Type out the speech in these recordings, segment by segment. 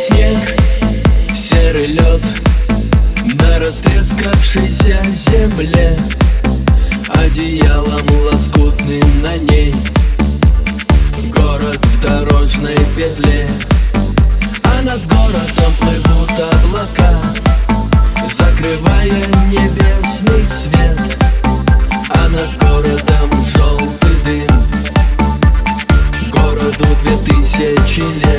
снег, серый лед На растрескавшейся земле. Одеялом лоскутным на ней Город в дорожной петле. А над городом плывут облака Закрывая небесный свет. А над городом желтый дым Городу две тысячи лет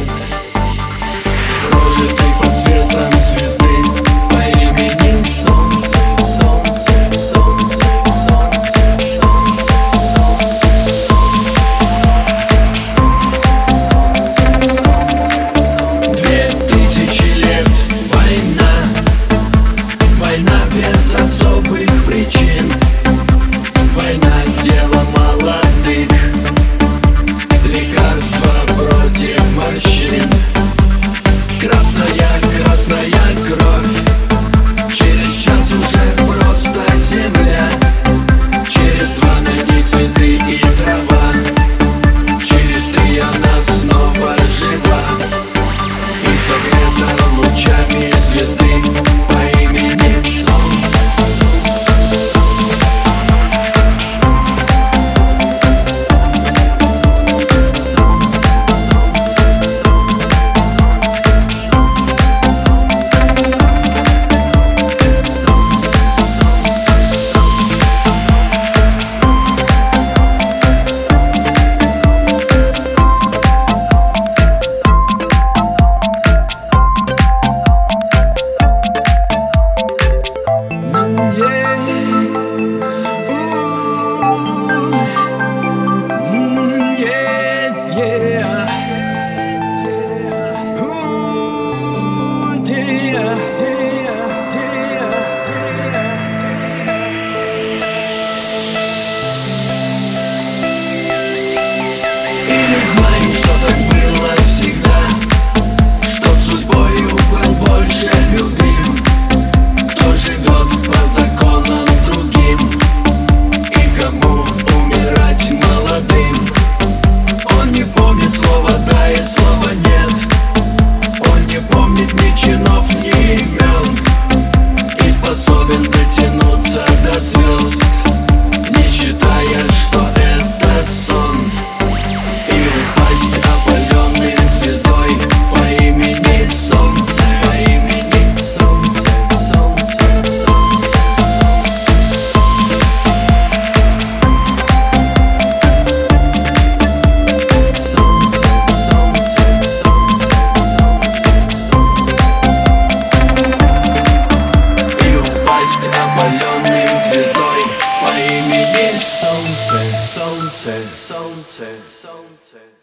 Soldiers.